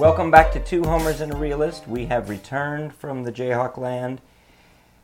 Welcome back to Two Homers and a Realist. We have returned from the Jayhawk land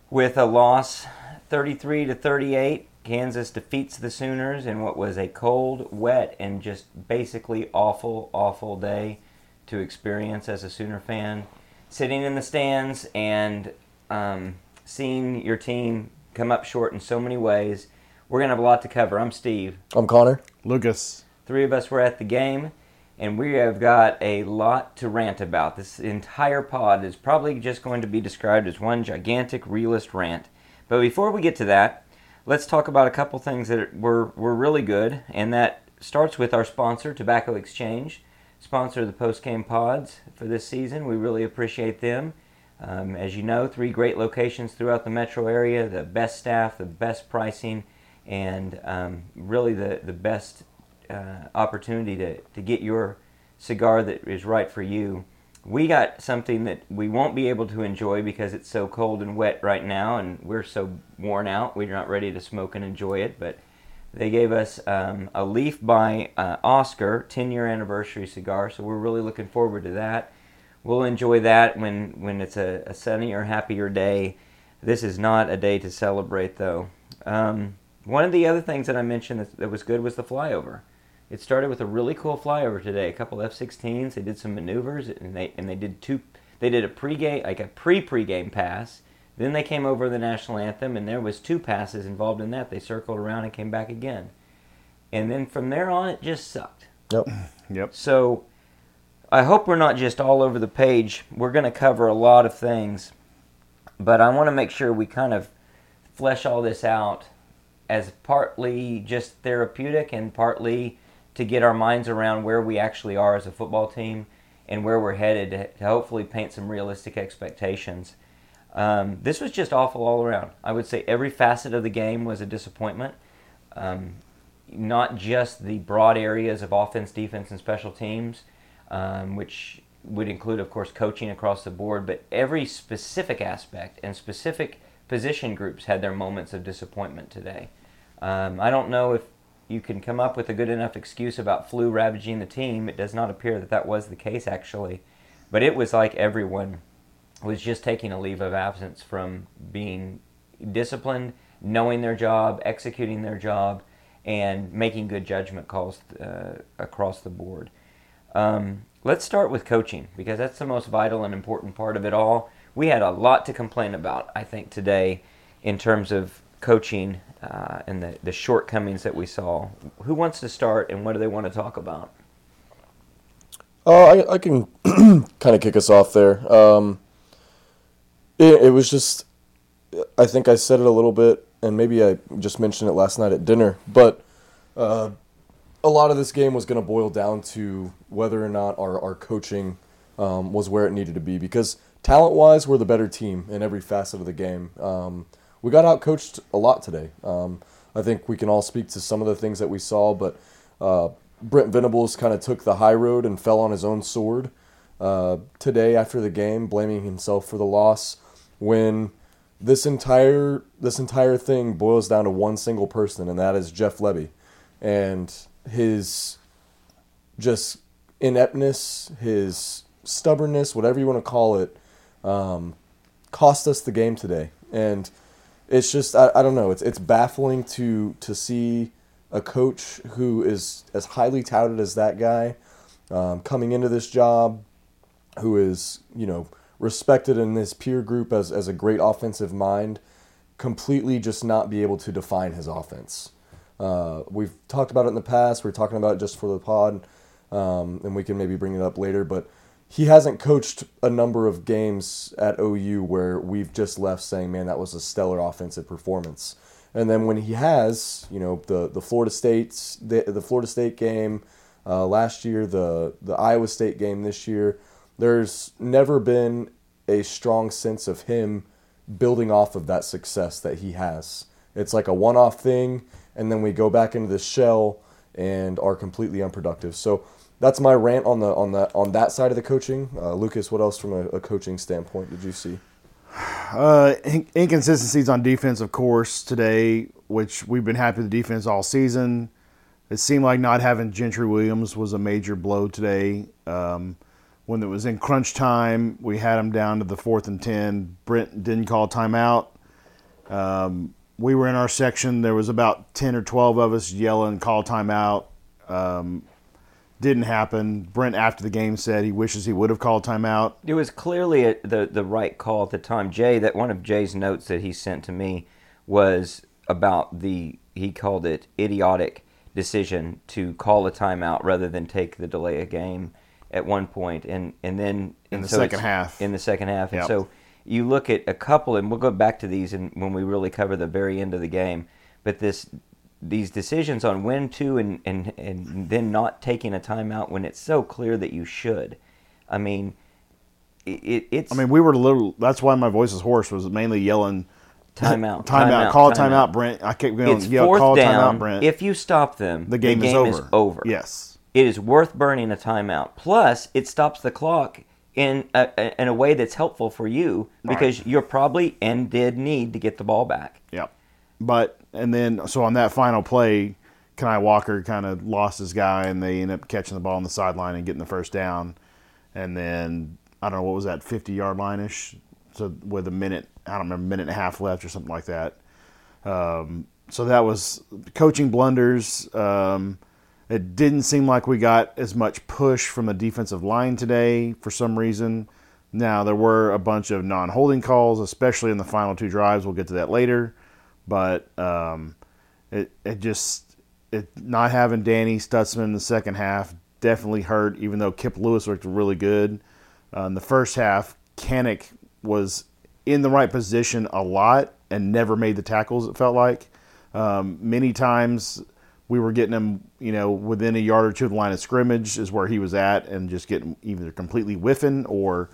with a loss 33 to 38. Kansas defeats the Sooners in what was a cold, wet, and just basically awful, awful day to experience as a Sooner fan. Sitting in the stands and um, seeing your team come up short in so many ways. We're going to have a lot to cover. I'm Steve. I'm Connor. Lucas. Three of us were at the game, and we have got a lot to rant about. This entire pod is probably just going to be described as one gigantic realist rant. But before we get to that, let's talk about a couple things that were, were really good, and that starts with our sponsor, Tobacco Exchange, sponsor of the post game pods for this season. We really appreciate them. Um, as you know, three great locations throughout the metro area, the best staff, the best pricing, and um, really the, the best uh, opportunity to, to get your cigar that is right for you. We got something that we won't be able to enjoy because it's so cold and wet right now, and we're so worn out. We're not ready to smoke and enjoy it. But they gave us um, a Leaf by uh, Oscar 10 year anniversary cigar, so we're really looking forward to that. We'll enjoy that when, when it's a, a sunnier, happier day. This is not a day to celebrate, though. Um, one of the other things that I mentioned that, that was good was the flyover. It started with a really cool flyover today. A couple F-16s. They did some maneuvers, and they and they did two. They did a pregame, like a pre-pregame pass. Then they came over the national anthem, and there was two passes involved in that. They circled around and came back again, and then from there on, it just sucked. Yep. Yep. So I hope we're not just all over the page. We're going to cover a lot of things, but I want to make sure we kind of flesh all this out as partly just therapeutic and partly to get our minds around where we actually are as a football team and where we're headed to, hopefully paint some realistic expectations. Um, this was just awful all around. I would say every facet of the game was a disappointment. Um, not just the broad areas of offense, defense, and special teams, um, which would include, of course, coaching across the board, but every specific aspect and specific position groups had their moments of disappointment today. Um, I don't know if you can come up with a good enough excuse about flu ravaging the team. It does not appear that that was the case, actually. But it was like everyone was just taking a leave of absence from being disciplined, knowing their job, executing their job, and making good judgment calls uh, across the board. Um, let's start with coaching because that's the most vital and important part of it all. We had a lot to complain about, I think, today in terms of coaching uh, and the, the shortcomings that we saw. Who wants to start and what do they want to talk about? Uh, I, I can kind of kick us off there. Um, it, it was just, I think I said it a little bit, and maybe I just mentioned it last night at dinner, but uh, a lot of this game was going to boil down to whether or not our, our coaching um, was where it needed to be because talent wise, we're the better team in every facet of the game. Um, we got out coached a lot today. Um, I think we can all speak to some of the things that we saw, but uh, Brent Venables kind of took the high road and fell on his own sword uh, today after the game, blaming himself for the loss. When this entire this entire thing boils down to one single person, and that is Jeff Lebby, and his just ineptness, his stubbornness, whatever you want to call it, um, cost us the game today. And it's just I, I don't know. It's it's baffling to to see a coach who is as highly touted as that guy um, coming into this job, who is you know respected in this peer group as as a great offensive mind, completely just not be able to define his offense. Uh, we've talked about it in the past. We are talking about it just for the pod, um, and we can maybe bring it up later. But he hasn't coached a number of games at OU where we've just left saying, "Man, that was a stellar offensive performance." And then when he has, you know, the the Florida State's the, the Florida State game uh, last year, the the Iowa State game this year, there's never been a strong sense of him building off of that success that he has. It's like a one-off thing, and then we go back into the shell and are completely unproductive. So that's my rant on the on that on that side of the coaching. Uh, Lucas, what else from a, a, coaching standpoint did you see? Uh, inconsistencies on defense, of course, today, which we've been happy with the defense all season. It seemed like not having Gentry Williams was a major blow today. Um, when it was in crunch time, we had them down to the fourth and ten. Brent didn't call timeout. Um, we were in our section. There was about ten or twelve of us yelling, "Call timeout!" Um, didn't happen. Brent after the game said he wishes he would have called timeout. It was clearly a, the the right call at the time. Jay, that one of Jay's notes that he sent to me was about the he called it idiotic decision to call a timeout rather than take the delay a game at one point, and and then In and the so second half. In the second half, and Yep. so you look at a couple, and we'll go back to these and when we really cover the very end of the game. But this these decisions on when to and and and then not taking a timeout when it's so clear that you should. I mean, it, it it's I mean, we were a little. That's why my voice is hoarse. Was mainly yelling, Timeout, timeout, timeout, call timeout. timeout, Brent. I kept going, it's yell, fourth call down. timeout, Brent. If you stop them, the game, is, over. over. Yes. it is worth burning a timeout. Plus, it stops the clock in a, in a way that's helpful for you because you're probably and did need to get the ball back. Yep. But and then so on that final play, Kani Walker kind of lost his guy, and they end up catching the ball on the sideline and getting the first down. And then I don't know what was that, fifty yard line ish. So with a minute, I don't remember, minute and a half left or something like that. Um, so that was coaching blunders. Um, it didn't seem like we got as much push from the defensive line today for some reason. Now there were a bunch of non-holding calls, especially in the final two drives. We'll get to that later, but um, it it just it not having Danny Stutsman in the second half definitely hurt. Even though Kip Lewis looked really good uh, in the first half, Kanik was in the right position a lot and never made the tackles. It felt like um, many times we were getting him, you know, within a yard or two of the line of scrimmage is where he was at, and just getting either completely whiffing or,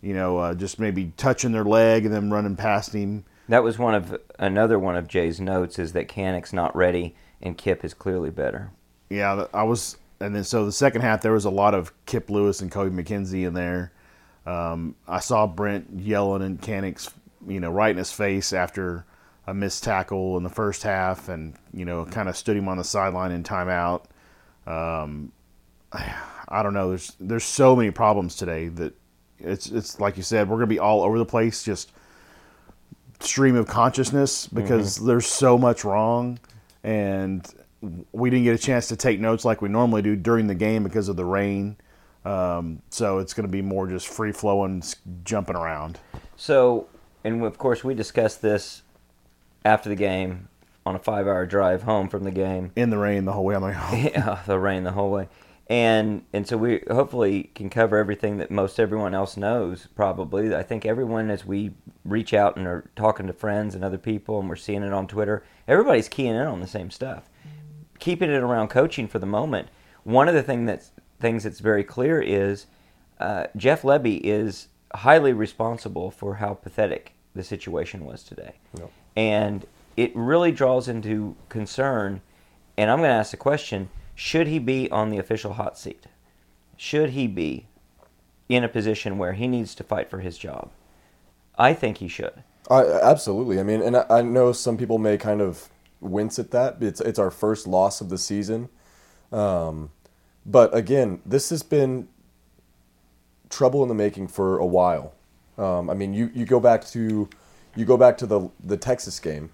you know, uh, just maybe touching their leg and then running past him. That was one of another one of Jay's notes is that Canic's not ready and Kip is clearly better. Yeah, I was, and then so the second half there was a lot of Kip Lewis and Kobie McKinzie in there. Um, I saw Brent yelling in Canic's, you know, right in his face after a missed tackle in the first half, and you know, kind of stood him on the sideline in timeout. Um, I don't know. There's there's so many problems today that it's it's like you said, we're gonna be all over the place, just stream of consciousness because there's so much wrong, and we didn't get a chance to take notes like we normally do during the game because of the rain. Um, so it's going to be more just free flowing, jumping around. So, and of course, we discussed this after the game on a five-hour drive home from the game. in the rain the whole way. I'm like, oh, yeah, the rain the whole way, and and so we hopefully can cover everything that most everyone else knows. Probably, I think everyone as we reach out and are talking to friends and other people, and we're seeing it on Twitter, everybody's keying in on the same stuff. Keeping it around coaching for the moment. One of the thing that's things that's very clear is uh, Jeff Lebby is highly responsible for how pathetic the situation was today, Yep. and it really draws into concern. And I'm going to ask the question: Should he be on the official hot seat? Should he be in a position where he needs to fight for his job? I think he should. I, absolutely. I mean, and I, I know some people may kind of wince at that. It's it's our first loss of the season, um, but again, this has been trouble in the making for a while. Um, I mean, you, you go back to you go back to the the Texas game.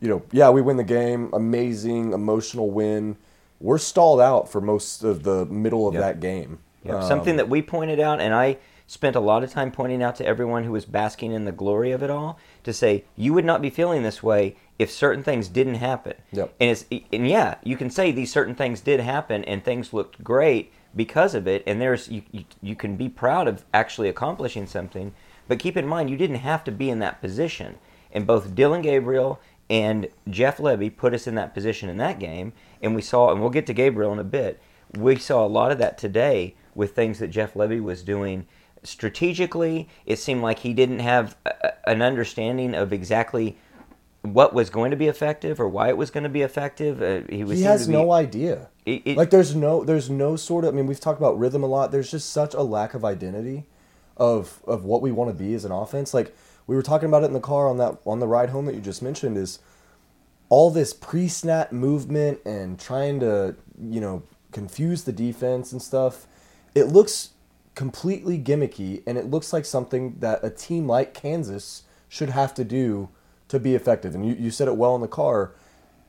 You know, yeah, we win the game, amazing emotional win. We're stalled out for most of the middle of Yep. that game. Yeah, Um, something that we pointed out, and I spent a lot of time pointing out to everyone who was basking in the glory of it all, to say you would not be feeling this way if certain things didn't happen. Yep. And it's and yeah, you can say these certain things did happen and things looked great because of it, and there's you you, you can be proud of actually accomplishing something, but keep in mind you didn't have to be in that position. And both Dillon Gabriel and Jeff Lebby put us in that position in that game, and we saw, and we'll get to Gabriel in a bit. We saw a lot of that today with things that Jeff Lebby was doing strategically. It seemed like he didn't have a, an understanding of exactly what was going to be effective or why it was going to be effective. Uh, he was he has be- no idea. It- it- like there's no there's no sort of I mean we've talked about rhythm a lot. There's just such a lack of identity of of what we want to be as an offense. Like we were talking about it in the car on that on the ride home that you just mentioned is all this pre-snap movement and trying to, you know, confuse the defense and stuff. It looks completely gimmicky, and it looks like something that a team like Kansas should have to do to be effective. And you, you said it well in the car.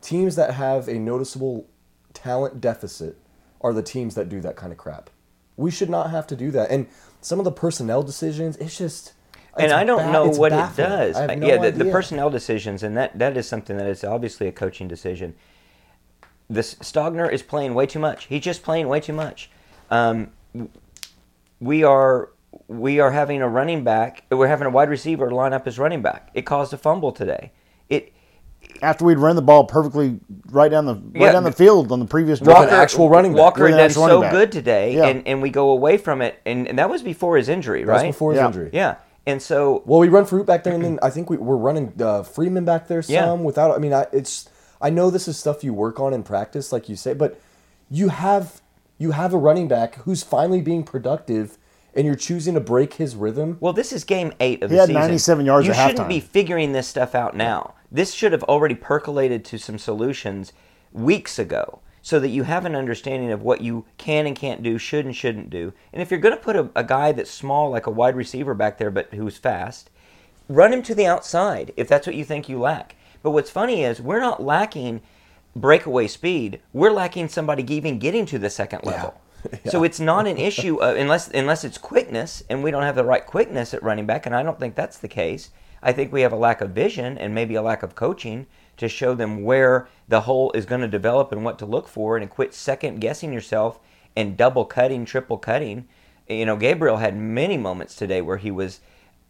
Teams that have a noticeable talent deficit are the teams that do that kind of crap. We should not have to do that. And some of the personnel decisions, it's just. And I don't ba- know what baffling. it does. I have no yeah, the, the personnel decisions, and that, that is something that is obviously a coaching decision. This Stogner is playing way too much. He's just playing way too much. Um, we are we are having a running back. We're having a wide receiver line up as running back. It caused a fumble today. It After we'd run the ball perfectly right down the right Yeah. down the field on the previous Walker- drive. an actual running back. Walker With did so back. good today, Yeah. and, and we go away from it, and, and that was before his injury, That was right? before his Yeah. injury. Yeah, and so Well, we run fruit back there, and then I think we, we're running uh, Freeman back there some Yeah. without. I mean, I, it's. I know this is stuff you work on in practice, like you say, but you have you have a running back who's finally being productive, and you're choosing to break his rhythm. Well, this is game eight of He the had season. 97 yards You at shouldn't halftime. be figuring this stuff out now. This should have already percolated to some solutions weeks ago, so that you have an understanding of what you can and can't do, should and shouldn't do. And if you're going to put a, a guy that's small, like a wide receiver back there, but who's fast, run him to the outside if that's what you think you lack. But what's funny is we're not lacking breakaway speed. We're lacking somebody even getting to the second level. So it's not an issue of, unless unless it's quickness, and we don't have the right quickness at running back, and I don't think that's the case. I think we have a lack of vision and maybe a lack of coaching to show them where the hole is going to develop and what to look for, and quit second guessing yourself and double cutting, triple cutting. You know, Gabriel had many moments today where he was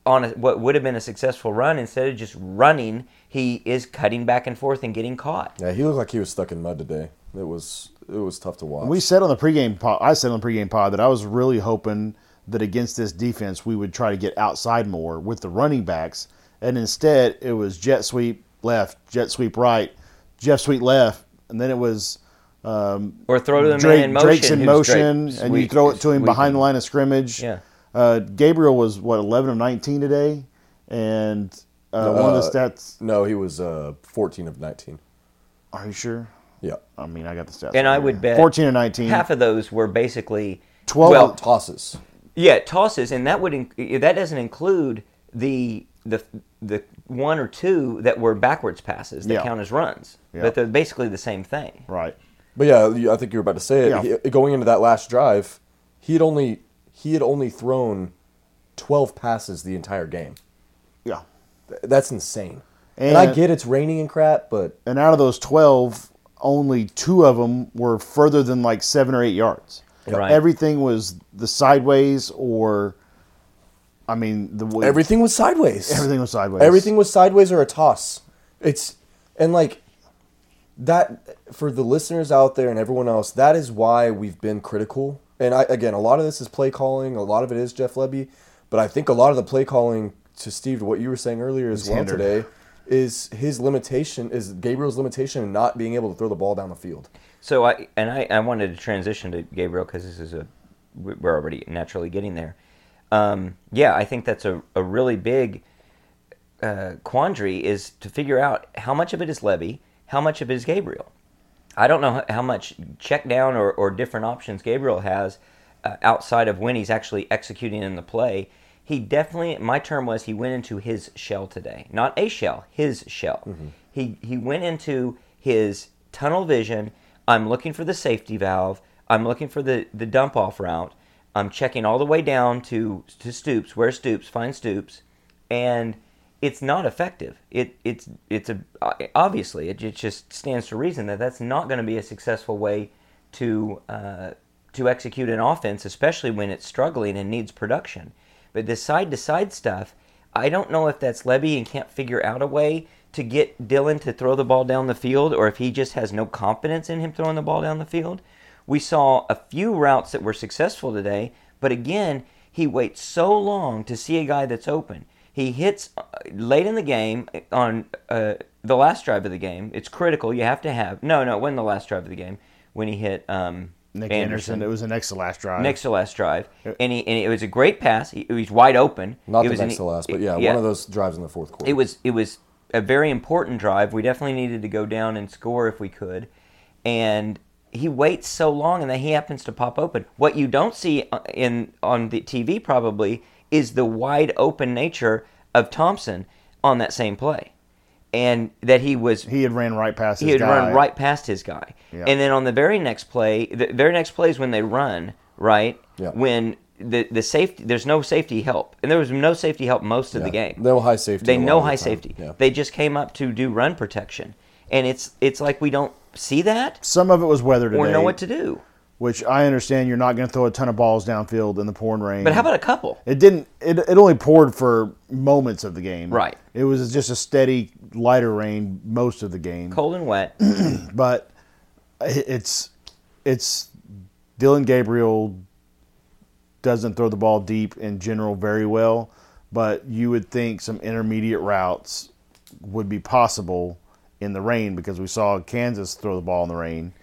on a, what would have been a successful run. Instead of just running, he is cutting back and forth and getting caught. Yeah, he looked like he was stuck in mud today. It was it was tough to watch. We said on the pregame pod, I said on the pregame pod that I was really hoping that against this defense we would try to get outside more with the running backs, and instead it was jet sweep left, jet sweep right, jet sweep left, and then it was um, Or throw to the Drake, man in motion. Drake's in motion, Drake and you throw it to him behind the line of scrimmage. Yeah. Uh, Gabriel was what eleven of nineteen today, and uh, one of the Uh, stats. No, he was uh, 14 of 19. Are you sure? Yeah. I mean, I got the stats. And right I would here. bet fourteen or nineteen. Half of those were basically 12 Well, Tosses. yeah, tosses, and that would in- that doesn't include the the the one or two that were backwards passes that Yeah. count as runs, Yeah. but they're basically the same thing. right. But yeah, I think you were about to say it. Yeah. He- going into that last drive, he had only he had only thrown 12 passes the entire game. Yeah. Th- That's insane. And, I get it's raining and crap, but and out of those 12 only two of them were further than like seven or eight yards Right. everything was the sideways or i mean the way everything was sideways. everything was sideways Everything was sideways or a toss. It's and like that for the listeners out there and everyone else. That is why we've been critical. And I again, a lot of this is play calling. A lot of it is Jeff Lebby, but I think a lot of the play calling to Steve, to what you were saying earlier as well hindered. today, is his limitation is Gabriel's limitation in not being able to throw the ball down the field. So I and I, I wanted to transition to Gabriel because this is a we're already naturally getting there. Um, yeah, I think that's a, a really big uh, quandary is to figure out how much of it is Lebby, how much of it is Gabriel. I don't know how much check down or, or different options Gabriel has uh, outside of when he's actually executing in the play. He definitely, my term was he went into his shell today. Not a shell, his shell. He, he went into his tunnel vision. I'm looking for the safety valve. I'm looking for the, the dump off route. I'm checking all the way down to, to Stoops. Where Stoops? Find Stoops. And it's not effective. It it's it's a obviously it, ju- just stands to reason that that's not going to be a successful way to uh, to execute an offense, especially when it's struggling and needs production. But this side to side stuff, I don't know if that's Lebby and can't figure out a way to get Dillon to throw the ball down the field, or if he just has no confidence in him throwing the ball down the field. We saw a few routes that were successful today, but again, he waits so long to see a guy that's open. He hits uh, late in the game on uh, the last drive of the game. It's critical. You have to have no, no. It wasn't the last drive of the game when he hit um, Nic Anderson. it was the next to last drive next to last drive, and, he, and it was a great pass. He, he was wide open. Not it the was next an- to last, but yeah, one of those drives in the fourth quarter. It was it was a very important drive. We definitely needed to go down and score if we could, and he waits so long and then he happens to pop open. What you don't see uh, in on the TV probably is the wide open nature of Thompson on that same play, and that he was He had ran right past his he had guy. run right past his guy. Yeah. And then on the very next play, the very next play is when they run, right? Yeah. When the the safety there's no safety help. And there was no safety help most of the game. No high safety They know the high safety. Yeah. They just came up to do run protection. And it's it's like we don't see that Some of it was weather today, or know what to do. which I understand. You're not going to throw a ton of balls downfield in the pouring rain. But how about a couple? It didn't. It, it only poured for moments of the game. Right. It was just a steady, lighter rain most of the game. Cold and wet. But it's it's Dillon Gabriel doesn't throw the ball deep in general very well, but you would think some intermediate routes would be possible in the rain because we saw Kansas throw the ball in the rain,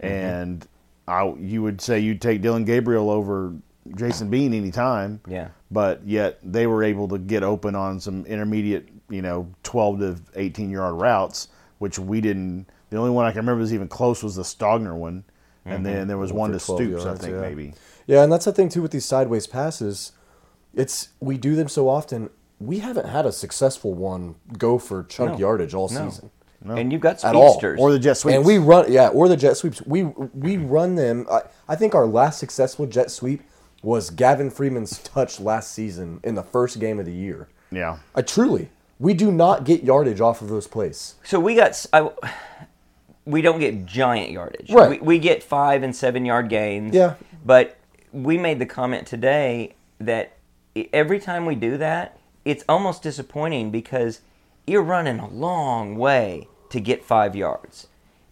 mm-hmm. and I you would say you'd take Dillon Gabriel over Jason Bean anytime. Yeah. But yet they were able to get open on some intermediate, you know, 12 to 18 yard routes, which we didn't. The only one I can remember was even close was the Stogner one, and mm-hmm. then there was one to For 12 Stoops, yards, I think yeah. maybe. Yeah, and that's the thing too with these sideways passes. It's we do them so often. We haven't had a successful one go for chunk No. yardage all No. season And you've got at all. speedsters. Or the jet sweeps. And we run, yeah, or the jet sweeps. We we run them. I, I think our last successful jet sweep was Gavin Freeman's touch last season in the first game of the year. yeah. I truly, we do not get yardage off of those plays. So we got. s- I, we don't get giant yardage. Right. We, we get five and seven yard gains. Yeah. But we made the comment today that every time we do that, it's almost disappointing because you're running a long way to get five yards.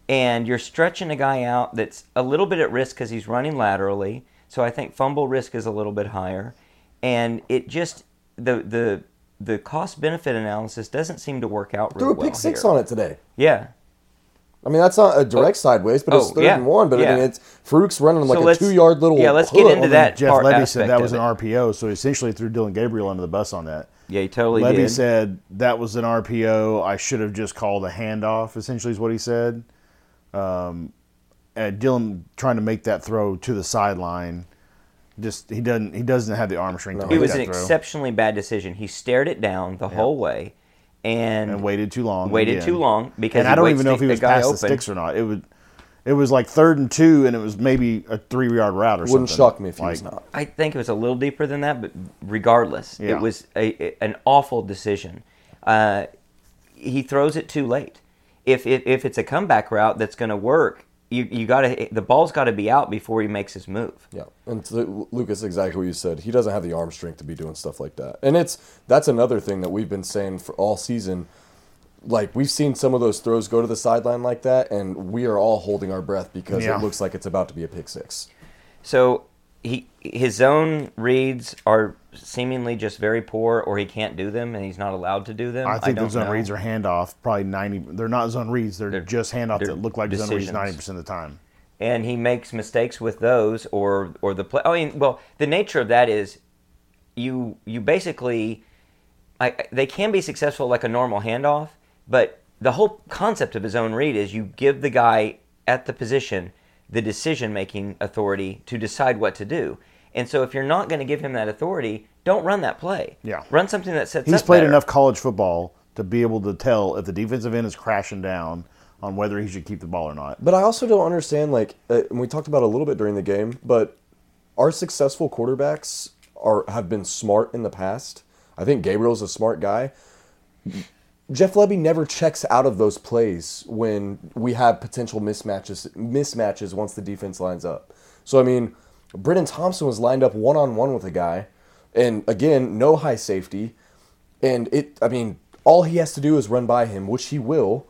And you're stretching a guy out that's a little bit at risk because he's running laterally. So I think fumble risk is a little bit higher. And it just, the, the, the cost benefit analysis doesn't seem to work out Threw real a pick well six here. on it today. Yeah. I mean, that's not a direct oh. sideways, but it's Oh, third yeah, and one. But I mean, it's Farooq's running like So a let's- two-yard little. yeah, let's get hook. into that. Jeff part Lebby said that was an it. RPO, so he essentially threw Dillon Gabriel under the bus on that. Yeah, he totally Lebby did. said that was an RPO. I should have just called a handoff. Essentially, is what he said. Um, and Dillon trying to make that throw to the sideline, just he doesn't he doesn't have the arm strength. to it make was that an throw. exceptionally bad decision. He stared it down the whole way, and, and waited too long. waited again. too long because and he I don't even know if he was the guy past the open. sticks or not. It would. It was like third and two, and it was maybe a three yard route or something. Wouldn't shock me if he was not. I think it was a little deeper than that, but regardless, Yeah. it was a, a- an awful decision. Uh, he throws it too late. If, if if it's a comeback route that's going to work, you you got to the ball's got to be out before he makes his move. Yeah, and to, Lucas, exactly what you said. He doesn't have the arm strength to be doing stuff like that, and it's that's another thing that we've been saying for all season. Like we've seen some of those throws go to the sideline like that, and we are all holding our breath because Yeah. it looks like it's about to be a pick six. So he his zone reads are seemingly just very poor, or he can't do them, and he's not allowed to do them. I think don't the zone know. reads are handoff. Probably ninety. They're not zone reads. They're, They're- just handoff they're that look like zone reads ninety percent of the time. and he makes mistakes with those or or the play. I mean, well, the nature of that is you you basically I, they can be successful like a normal handoff, but the whole concept of his own read is you give the guy at the position the decision making authority to decide what to do. And so if you're not going to give him that authority, don't run that play. Yeah. Run something that sets He's up played better. enough college football to be able to tell if the defensive end is crashing down on whether he should keep the ball or not. But I also don't understand, like, uh, and we talked about it a little bit during the game, but our successful quarterbacks are have been smart in the past. I think Gabriel's a smart guy. Jeff Lebby never checks out of those plays when we have potential mismatches mismatches once the defense lines up. So I mean, Brenen Thompson was lined up one on one with a guy, and again, no high safety, and it. I mean, all he has to do is run by him, which he will.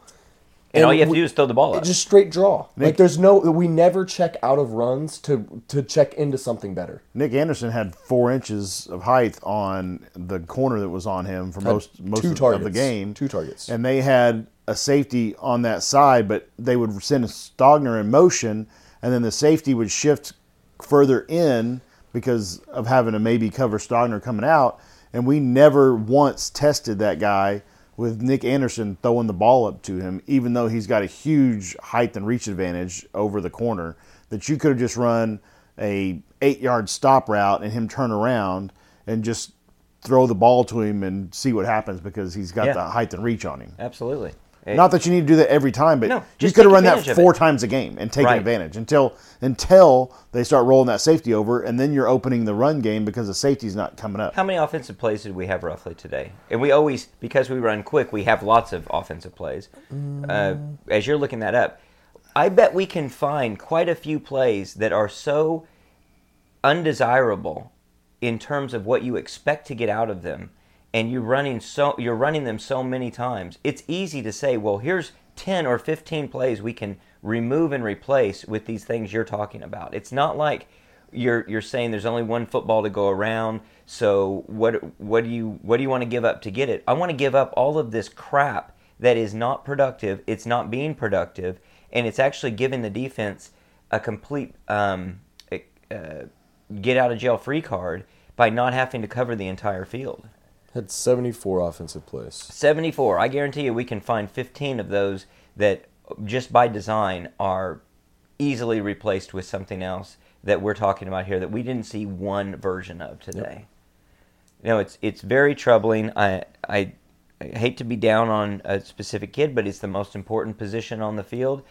And all you have to do is throw the ball up. just straight draw. like there's no we never check out of runs to to check into something better. Nic Anderson had four inches of height on the corner that was on him for most most two of, of the game. Two targets. and they had a safety on that side, but they would send a Stogner in motion, and then the safety would shift further in because of having to maybe cover Stogner coming out. And we never once tested that guy with Nic Anderson throwing the ball up to him, even though he's got a huge height and reach advantage over the corner, that you could have just run a eight yard stop route and him turn around and just throw the ball to him and see what happens because he's got Yeah. the height and reach on him. Absolutely. Not that you need to do that every time, but No, you just could have run that four it. times a game and taken Right. advantage until until they start rolling that safety over, and then you're opening the run game because the safety's not coming up. How many offensive plays did we have roughly today? And we always, because we run quick, we have lots of offensive plays. Uh, as you're looking that up, I bet we can find quite a few plays that are so undesirable in terms of what you expect to get out of them, and you're running so you're running them so many times. It's easy to say, well, here's 10 or 15 plays we can remove and replace with these things you're talking about. It's not like you're you're saying there's only one football to go around. So what what do you what do you want to give up to get it? I want to give up all of this crap that is not productive. It's not being productive, and it's actually giving the defense a complete um, uh, get out of jail free card by not having to cover the entire field. Had 74 offensive plays. 74. I guarantee you we can find 15 of those that just by design are easily replaced with something else that we're talking about here that we didn't see one version of today. You know, it's it's very troubling. I, I I hate to be down on a specific kid, but it's the most important position on the field.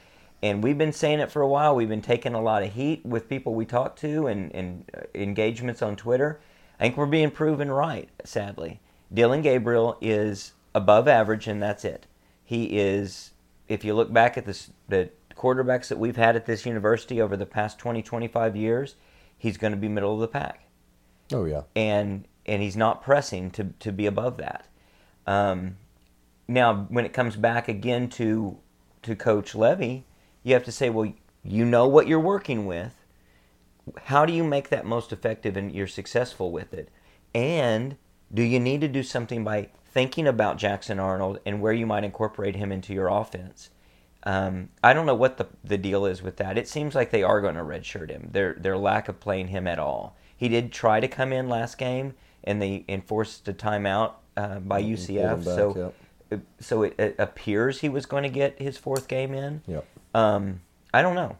And we've been saying it for a while. We've been taking a lot of heat with people we talk to and, and uh, engagements on Twitter. I think we're being proven right, sadly. Dillon Gabriel is above average, and that's it. He is, if you look back at this, the quarterbacks that we've had at this university over the past 20, 25 years, he's going to be middle of the pack Oh, yeah. and and he's not pressing to to be above that. Um, now, when it comes back again to to Coach Lebby, you have to say, well, you know what you're working with. How do you make that most effective and you're successful with it? And do you need to do something by thinking about Jackson Arnold and where you might incorporate him into your offense? Um, I don't know what the the deal is with that. It seems like they are going to redshirt him. Their their lack of playing him at all. He did try to come in last game, and they enforced a timeout uh, by UCF. back, so yep. it, so it, it appears he was going to get his fourth game in. Yep. Um, I don't know.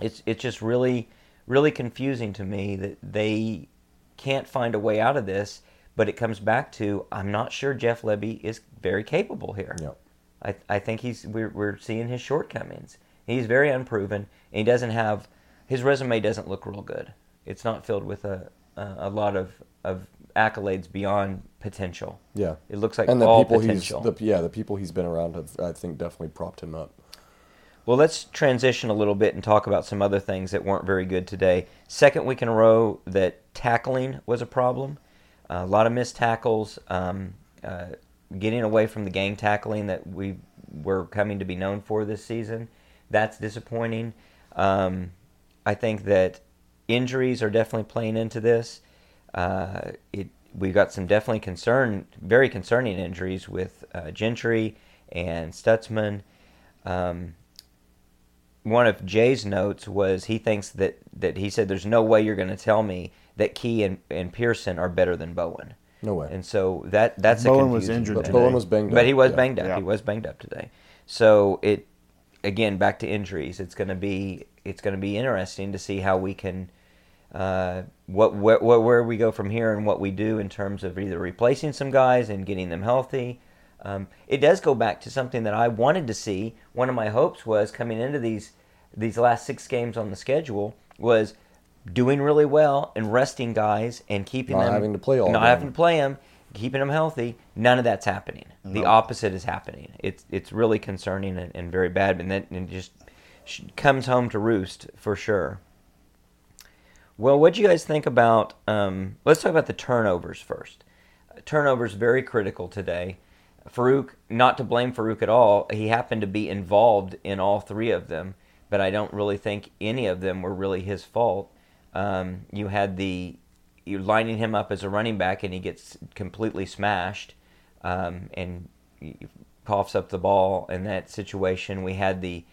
It's it's just really really confusing to me that they can't find a way out of this. But it comes back to I'm not sure Jeff Lebby is very capable here. Yep. I, I think he's we're, we're seeing his shortcomings. He's very unproven, and he doesn't have his resume doesn't look real good. It's not filled with a a, a lot of, of accolades beyond potential. Yeah. It looks like and the all people potential. he's the yeah the people he's been around have I think definitely propped him up. Well, let's transition a little bit and talk about some other things that weren't very good today. Second week in a row that tackling was a problem. A lot of missed tackles, um, uh, getting away from the gang tackling that we were coming to be known for this season. That's disappointing. Um, I think that injuries are definitely playing into this. Uh, it we've got some definitely concern, very concerning injuries with uh, Gentry and Stutsman. Um, one of Jay's notes was he thinks that, that he said there's no way you're going to tell me that Key and, and Pearson are better than Bowen. No way. And so that that's a Bowen was injured but today. Bowen was banged up. But he was yeah. banged up. Yeah. He was banged up today. So it again back to injuries. It's going to be it's going to be interesting to see how we can uh, what where, where where we go from here and what we do in terms of either replacing some guys and getting them healthy. Um, it does go back to something that I wanted to see. One of my hopes was coming into these these last six games on the schedule was doing really well and resting guys and keeping Not them having to play all not game. having to play them, keeping them healthy. None of that's happening. The opposite is happening. It's it's really concerning and, and very bad, and that and just comes home to roost for sure. Well, what do you guys think about? Um, let's talk about the turnovers first. Turnovers very critical today. Farooq, not to blame Farooq at all. He happened to be involved in all three of them, but I don't really think any of them were really his fault. Um, you had the you're lining him up as a running back, and he gets completely smashed, um, and coughs up the ball. In that situation, we had the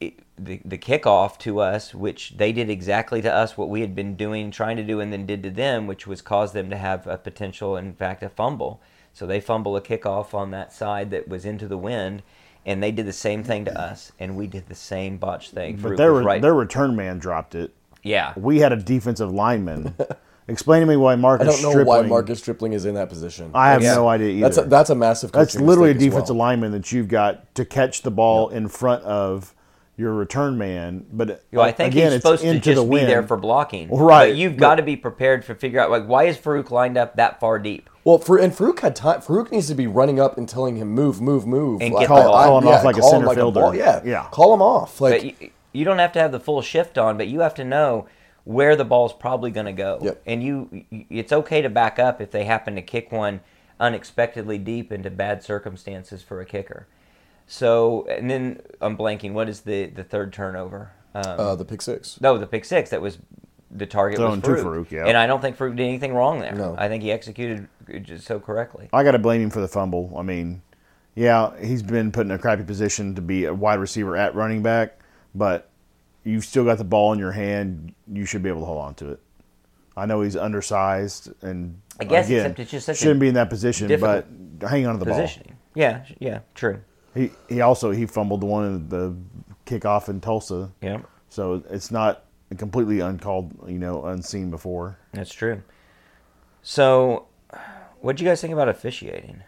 the the kickoff to us, which they did exactly to us what we had been doing, trying to do, and then did to them, which was cause them to have a potential, in fact, a fumble. So they fumble a kickoff on that side that was into the wind, and they did the same thing to us, and we did the same botch thing. But their right. their return man dropped it. Yeah, We had a defensive lineman. Explain to me why Marcus I don't know Stripling. why Marcus Stripling is in that position. I have Yeah. no idea either. That's a, that's a massive. That's literally a mistake as defensive well. lineman that you've got to catch the ball in front of your return man. But uh, Well, I think again, he's it's supposed to just the be there for blocking. Right, But you've got to be prepared to figure out like why is Farooq lined up that far deep? Well, for, and Farooq had time. Farooq needs to be running up and telling him move, move, move, And Like, get the ball. I- Call him off like a call him center fielder. ball- yeah, Yeah. Call him off. Like But you, you don't have to have the full shift on, but you have to know where the ball's probably going to go. Yep. And you, it's okay to back up if they happen to kick one unexpectedly deep into bad circumstances for a kicker. So, and then I'm blanking. What is the the third turnover? Um, uh, the pick six. no, the pick six. That was the target Thrown was to Farooq. Farooq, yeah. And I don't think Farooq did anything wrong there. No. I think he executed just so correctly. I got to blame him for the fumble. I mean, yeah, he's been put in a crappy position to be a wide receiver at running back, but you've still got the ball in your hand. You should be able to hold on to it. I know he's undersized, and I guess, again, except it's just such shouldn't be in that position. But hang on to the ball. Positioning. Yeah, yeah, true. He he also he fumbled the one in the kickoff in Tulsa. Yeah. So it's not completely uncalled, you know, unseen before. That's true. So, what do you guys think about officiating?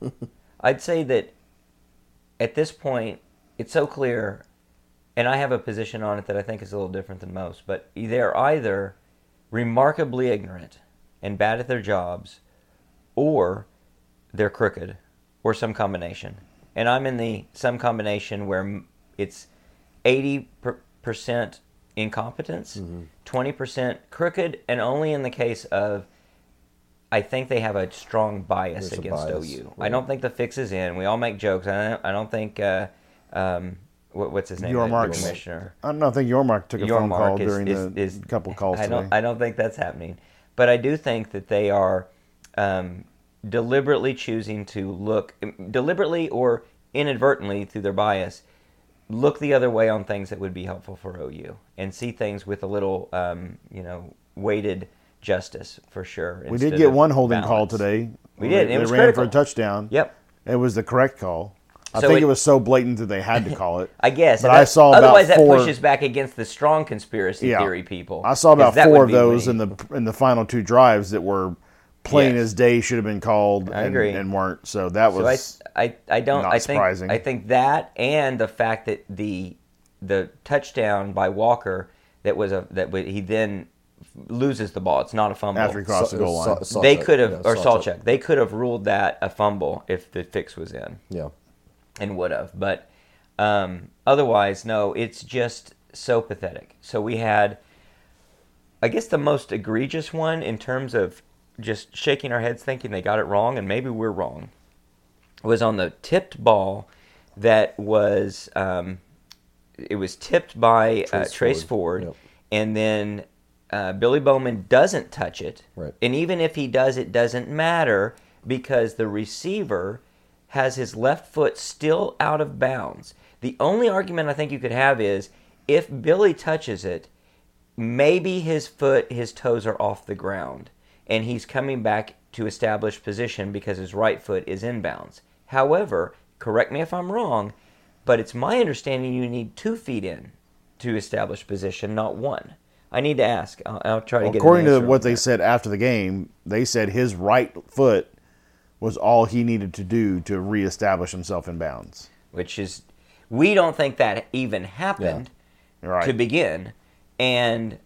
I'd say that at this point, it's so clear, and I have a position on it that I think is a little different than most, but they're either remarkably ignorant and bad at their jobs, or they're crooked, or some combination. And I'm in the some combination where it's 80% incompetence, 20% crooked, and only in the case of I think they have a strong bias There's against bias, OU. I don't think the fix is in. We all make jokes. I don't, I don't think uh, um, what, what's his name? Your the- the marks. commissioner. I don't think Yormark took a phone call is- during is- the is- couple calls I today. don't, I don't think that's happening. But I do think that they are um, deliberately choosing to look, deliberately or inadvertently through their bias, look the other way on things that would be helpful for OU and see things with a little, um, you know, weighted justice for sure. we did get one holding call today. We did. They, It they was ran critical. for a touchdown. Yep. It was the correct call. I So think it- it, was so blatant that they had to call it. I guess. But and I saw about otherwise four- that pushes back against the strong conspiracy Yeah. theory people. I saw about four of those when in the in the final two drives that were plain Yes. as day should have been called I and, agree. and weren't. So that So was I, I, I don't. not I think surprising. I think that and the fact that the the touchdown by Walker that was a that he then loses the ball. It's not a fumble. after he crossed the goal line. Sa- they could have yeah, or Sawchuk. Salchuk. They could have ruled that a fumble if the fix was in Yeah. And would have. But um, otherwise, no. It's just so pathetic. So we had, I guess, the most egregious one in terms of just shaking our heads, thinking they got it wrong, and maybe we're wrong. Was on the tipped ball that was um, it was tipped by Trace, uh, Trace Trace Ford. Ford, Yep. and then uh, Billy Bowman doesn't touch it. Right. And even if he does, it doesn't matter because the receiver has his left foot still out of bounds. The only argument I think you could have is if Billy touches it, maybe his foot, his toes are off the ground, and he's coming back to establish position because his right foot is in bounds. However, correct me if I'm wrong, but it's my understanding you need two feet in to establish position, not one. I need to ask. I'll, I'll try to get. an According to what they that. said after the game, they said his right foot was all he needed to do to reestablish himself in bounds. which is we don't think that even happened Right. to begin, and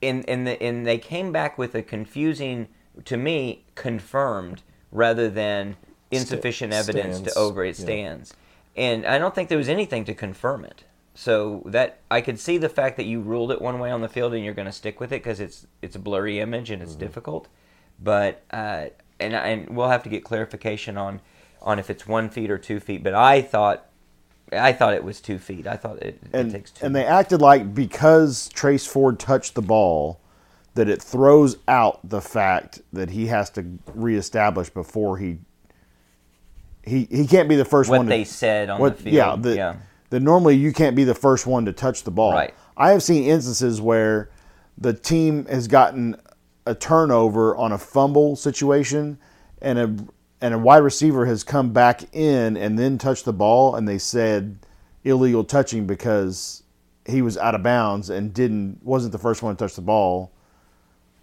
in in the and they came back with a confusing, to me, confirmed rather than insufficient Sta- evidence stands, to over it yeah. stands, and I don't think there was anything to confirm it. So that I could see the fact that you ruled it one way on the field and you're going to stick with it because it's it's a blurry image and it's Mm-hmm. difficult, but uh, and and we'll have to get clarification on on if it's one feet or two feet. But I thought I thought it was two feet. I thought it, it and, takes two. and they acted like because Trace Ford touched the ball, that it throws out the fact that he has to reestablish before he he he can't be the first what one. What they said on what, the field. Yeah, the, yeah. that normally you can't be the first one to touch the ball. Right. I have seen instances where the team has gotten a turnover on a fumble situation, and a and a wide receiver has come back in and then touched the ball, and they said illegal touching because he was out of bounds and didn't wasn't the first one to touch the ball,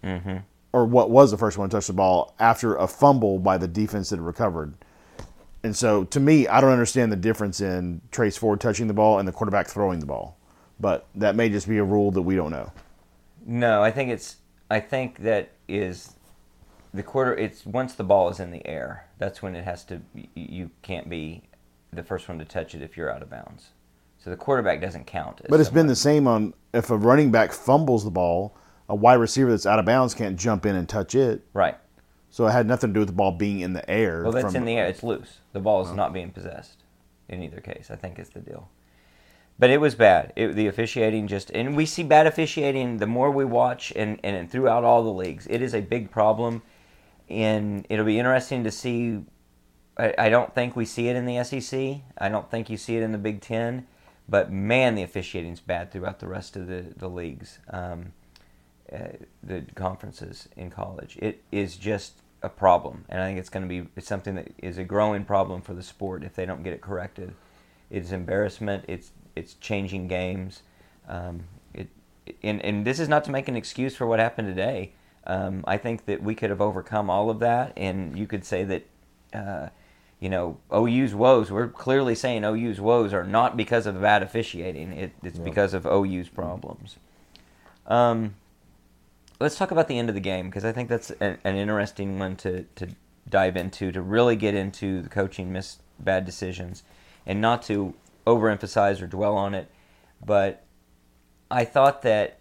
Mm-hmm. or what was the first one to touch the ball after a fumble by the defense that recovered. And so, to me, I don't understand the difference in Trace Ford touching the ball and the quarterback throwing the ball, but that may just be a rule that we don't know. No, I think it's. I think that is the quarter. It's once the ball is in the air. That's when it has to. You can't be the first one to touch it if you're out of bounds. So the quarterback doesn't count. as But it's been the same on if a running back fumbles the ball, a wide receiver that's out of bounds can't jump in and touch it. right. So it had nothing to do with the ball being in the air. Well, that's from- in the air. It's loose. The ball is oh. not being possessed in either case. I think is the deal. But it was bad. It, the officiating just, and we see bad officiating the more we watch, and, and throughout all the leagues, it is a big problem. And it'll be interesting to see. I, I don't think we see it in the SEC. I don't think you see it in the Big Ten. But man, the officiating's bad throughout the rest of the the leagues, um, uh, the conferences in college. It is just a problem, and I think it's going to be something that is a growing problem for the sport if they don't get it corrected. It's embarrassment. It's it's changing games. Um, it and and this is not to make an excuse for what happened today. Um, I think that we could have overcome all of that, and you could say that. Uh, you know, OU's woes. We're clearly saying OU's woes are not because of bad officiating. It, it's because of OU's problems. Um, let's talk about the end of the game because I think that's a, an interesting one to, to dive into to really get into the coaching missed bad decisions and not to overemphasize or dwell on it. But I thought that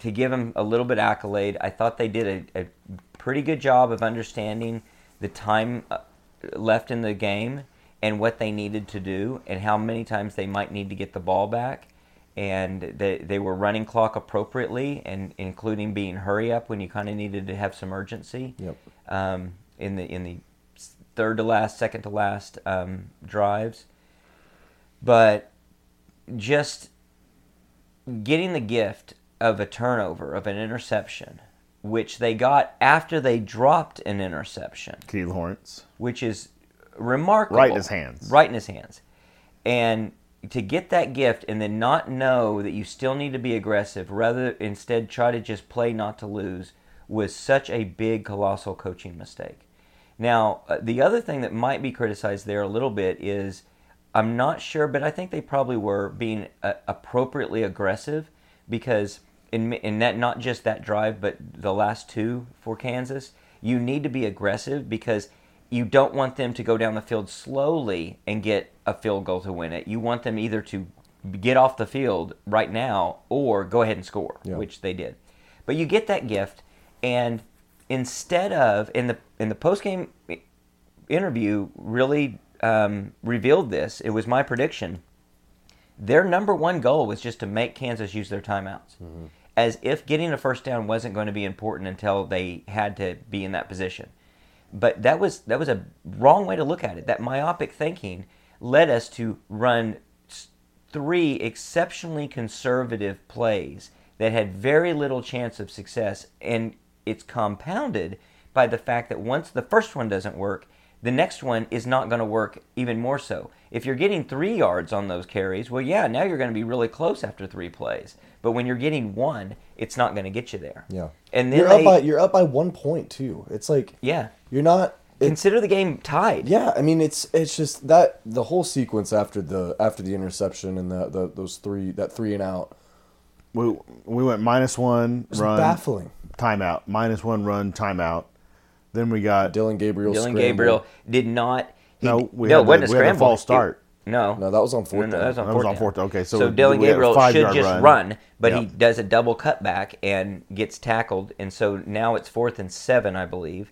to give them a little bit accolade, I thought they did a, a pretty good job of understanding the time uh, left in the game and what they needed to do and how many times they might need to get the ball back. And they, they were running clock appropriately, and including being hurry up when you kind of needed to have some urgency. Yep. Um, in the in the third to last, second to last um, drives, but just getting the gift of a turnover of an interception, which they got after they dropped an interception Key Lawrence. which is remarkable. Right in his hands. Right in his hands. And to get that gift and then not know that you still need to be aggressive, rather instead try to just play not to lose, was such a big, colossal coaching mistake. Now, uh, the other thing that might be criticized there a little bit is I'm not sure, but I think they probably were being uh, appropriately aggressive because in in that not just that drive, but the last two for Kansas, you need to be aggressive because you don't want them to go down the field slowly and get a field goal to win it. You want them either to get off the field right now or go ahead and score, Yeah. which they did. But you get that gift, and instead of in the in the post game interview, really um, revealed this. It was my prediction. Their number one goal was just to make Kansas use their timeouts, as if getting a first down wasn't going to be important until they had to be in that position. But that was that was a wrong way to look at it. That myopic thinking led us to run three exceptionally conservative plays that had very little chance of success, and it's compounded by the fact that once the first one doesn't work, the next one is not going to work even more so. If you're getting three yards on those carries, well, yeah, now you're going to be really close after three plays. But when you're getting one, it's not going to get you there. Yeah. And then you're they, up by you're up by one point too. It's like yeah, you're not. It, consider the game tied. yeah, I mean it's it's just that the whole sequence after the after the interception and the, the those three that three and out We, we went minus one was run, baffling. timeout, minus one run, timeout. Then we got Dillon Gabriel. Dillon scramble. Gabriel did not. He, No, we no, had wasn't the- a we had the scramble. false start. It- no, No, that was on fourth. No, no, that was on That fourth. was on fourth- okay, so so we Dillon Gabriel should just run. run, but he does a double cutback and gets tackled, and so now it's fourth and seven, I believe,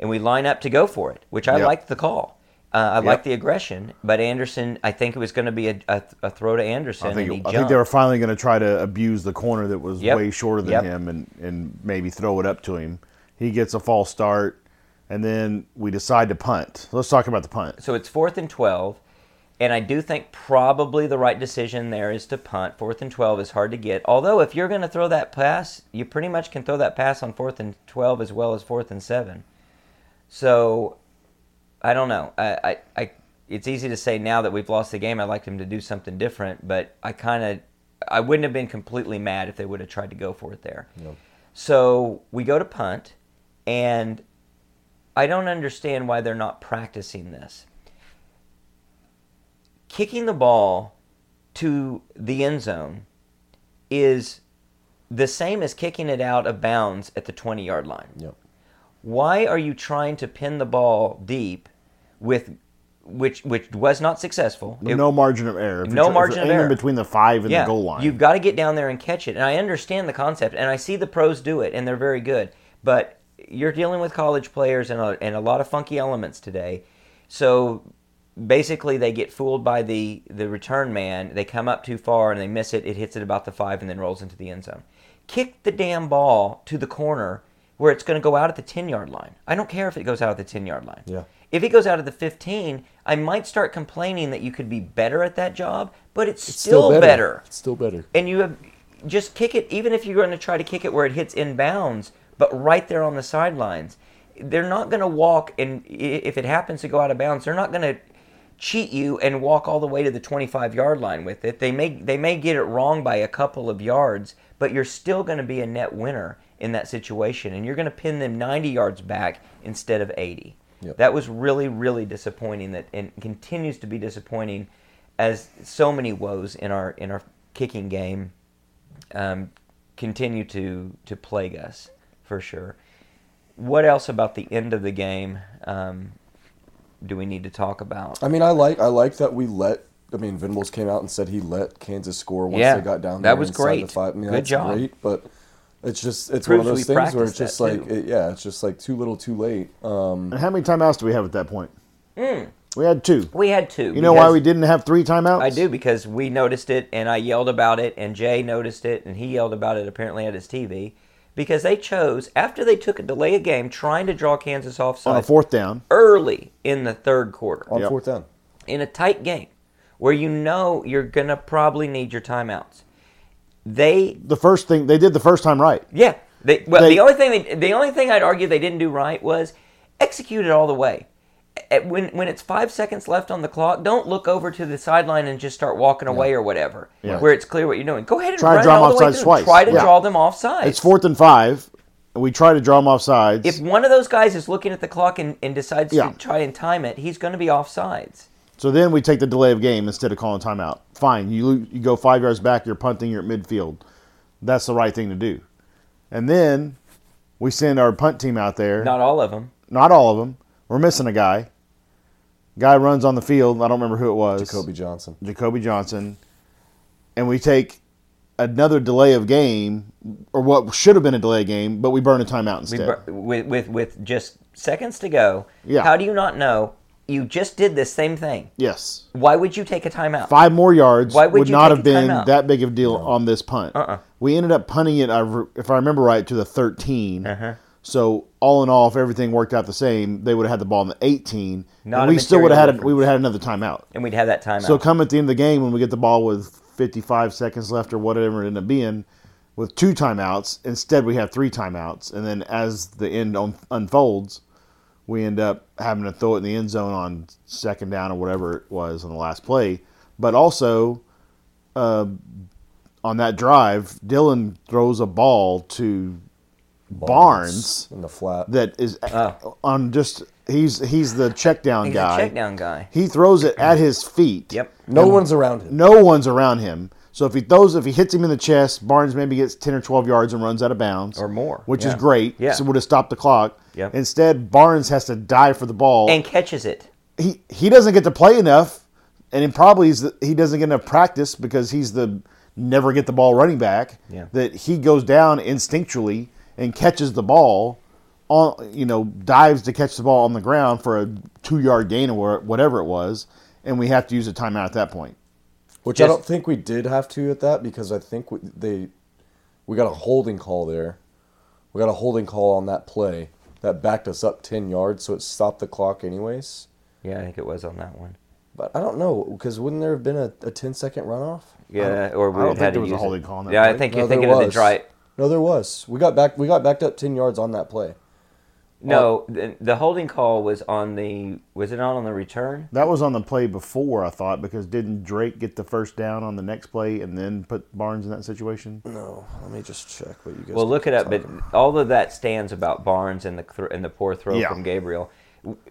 and we line up to go for it, which I Mm-hmm. Yep. liked the call. Uh, I Yep. liked the aggression, but Anderson, I think it was going to be a, a, a throw to Anderson, I think, and he I think they were finally going to try to abuse the corner that was Yep. way shorter than Yep. him and, and maybe throw it up to him. He gets a false start, and then we decide to punt. Let's talk about the punt. So it's fourth and 12. And I do think probably the right decision there is to punt. Fourth and 12 is hard to get. Although, if you're going to throw that pass, you pretty much can throw that pass on fourth and 12 as well as fourth and 7. So I don't know. I, I, I it's easy to say now that we've lost the game. I'd like them to do something different, but I kind of I wouldn't have been completely mad if they would have tried to go for it there. So we go to punt, and I don't understand why they're not practicing this. Kicking the ball to the end zone is the same as kicking it out of bounds at the 20 yard line. Yep. Why are you trying to pin the ball deep with which which was not successful? It- no margin of error. If no you're, tr- if margin of error. between the five and yeah, the goal line. You've got to get down there and catch it. And I understand the concept, and I see the pros do it, and they're very good. But you're dealing with college players and a, and a lot of funky elements today. So basically, they get fooled by the, the return man. They come up too far and they miss it. It hits it about the five and then rolls into the end zone. Kick the damn ball to the corner where it's going to go out at the 10 yard line. I don't care if it goes out at the 10 yard line. Yeah. If it goes out at the 15, I might start complaining that you could be better at that job, but it's, It's still, better. It's still better. And you have just kick it, even if you're going to try to kick it where it hits inbounds, but right there on the sidelines. They're not going to walk, and if it happens to go out of bounds, they're not going to cheat you and walk all the way to the 25 yard line with it. They may they may get it wrong by a couple of yards, but you're still going to be a net winner in that situation, and you're going to pin them 90 yards back instead of 80. Yep. That was really really disappointing. That and continues to be disappointing, as so many woes in our in our kicking game um, continue to to plague us for sure. What else about the end of the game um, do we need to talk about? I mean, I like I like that we let. I mean, Venables came out and said he let Kansas score once Yeah, they got down There that was great. The five. I mean, Good that's job. great, but it's just it's one of those things where it's just like it, yeah, it's just like too little, too late. Um, and how many timeouts do we have at that point? We had two. We had two. You know why we didn't have three timeouts? I do because we noticed it and I yelled about it and Jay noticed it and he yelled about it apparently at his TV because they chose after they took a delay of game trying to draw Kansas offside On a fourth down. early in the third quarter on Yep. fourth down. in a tight game where you know you're gonna probably need your timeouts. They The first thing they did the first time right. Yeah. They, well, They- the only thing they, the only thing I'd argue they didn't do right was execute it all the way. When when it's five seconds left on the clock, don't look over to the sideline and just start walking away or whatever. Yeah. Where it's clear what you're doing. Go ahead and Try to draw 'em all the way offsides through. twice. Try to Yeah. draw them offside. It's fourth and five, we try to draw them off sides. If one of those guys is looking at the clock and, and decides Yeah. to try and time it, he's going to be off sides. so then we take the delay of game instead of calling timeout. Fine, you you go five yards back, you're punting, you're at midfield. That's the right thing to do. And then we send our punt team out there. Not all of them. Not all of them. We're missing a guy. Guy runs on the field. I don't remember who it was. Jacoby Johnson. Jacoby Johnson, and we take another delay of game, or what should have been a delay of game, but we burn a timeout instead. bur- with, with with just seconds to go. Yeah. How do you not know? You just did this same thing. yes, Why would you take a timeout? five more yards Why would would not have been timeout? that big of a deal on this punt. Uh-uh. We ended up punting it, I if I remember right, to the 13. Uh-huh. So all in all, if everything worked out the same, they would have had the ball in the 18, Not and we still would have had a, we would have had another timeout. and we'd have that timeout. So come at the end of the game when we get the ball with 55 seconds left or whatever it ended up being, with two timeouts. Instead, we have three timeouts, and then as the end un- unfolds, we end up having to throw it in the end zone on second down or whatever it was on the last play. But also, uh, on that drive, Dillon throws a ball to Barnes in the flat. that is Oh. on just he's he's the check down he's guy. check down guy. He throws it at his feet. Yep. no one's around him. No one's around him. So if he throws, if he hits him in the chest, Barnes maybe gets ten or twelve yards and runs out of bounds, Or more, which is great. Yeah. So would have stopped the clock. Yep. Instead, Barnes has to dive for the ball. And catches it. he he doesn't get to play enough, and probably is he doesn't get enough practice because he's the never get the ball running back. Yeah. That he goes down instinctually and catches the ball. On you know dives to catch the ball on the ground for a two yard gain or whatever it was, and we have to use a timeout at that point. Which I don't think we did have to at that because I think we, they we got a holding call there. We got a holding call on that play that backed us up ten yards, so it stopped the clock anyways. Yeah, I think it was on that one. But I don't know because wouldn't there have been a, a 10 second runoff? Yeah, or we I don't would think had to there was a holding it. call on that Yeah, I think you're there thinking of the was. dry. No, there was. We got back. We got backed up ten yards on that play. No, uh, the, the holding call was on the was it not on the return? That was on the play before, I thought, because didn't Drake get the first down on the next play and then put Barnes in that situation? No, let me just check what you guys. Well, look it up. But all of that stands about Barnes and the thr and the poor throw Yeah. from Gabriel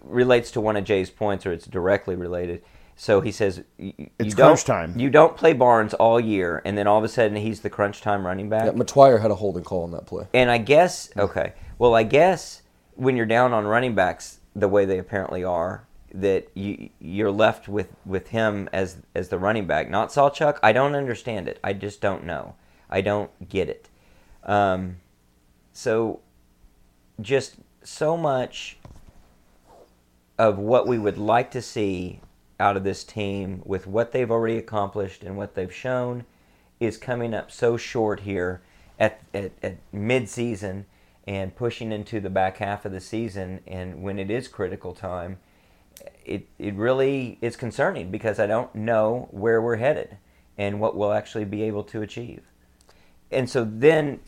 relates to one of Jay's points, or it's directly related. So he says y- y- It's you don't, crunch time. You don't play Barnes all year, and then all of a sudden he's the crunch time running back. yeah, Mettauer had a holding call on that play. And I guess okay. Well, I guess when you're down on running backs the way they apparently are, that you you're left with with him as as the running back, not Sawchuk. I don't understand it. I just don't know. I don't get it. Um, so just so much of what we would like to see out of this team with what they've already accomplished and what they've shown is coming up so short here at, at, at mid-season and pushing into the back half of the season and when it is critical time it, it really is concerning because I don't know where we're headed and what we'll actually be able to achieve. And so then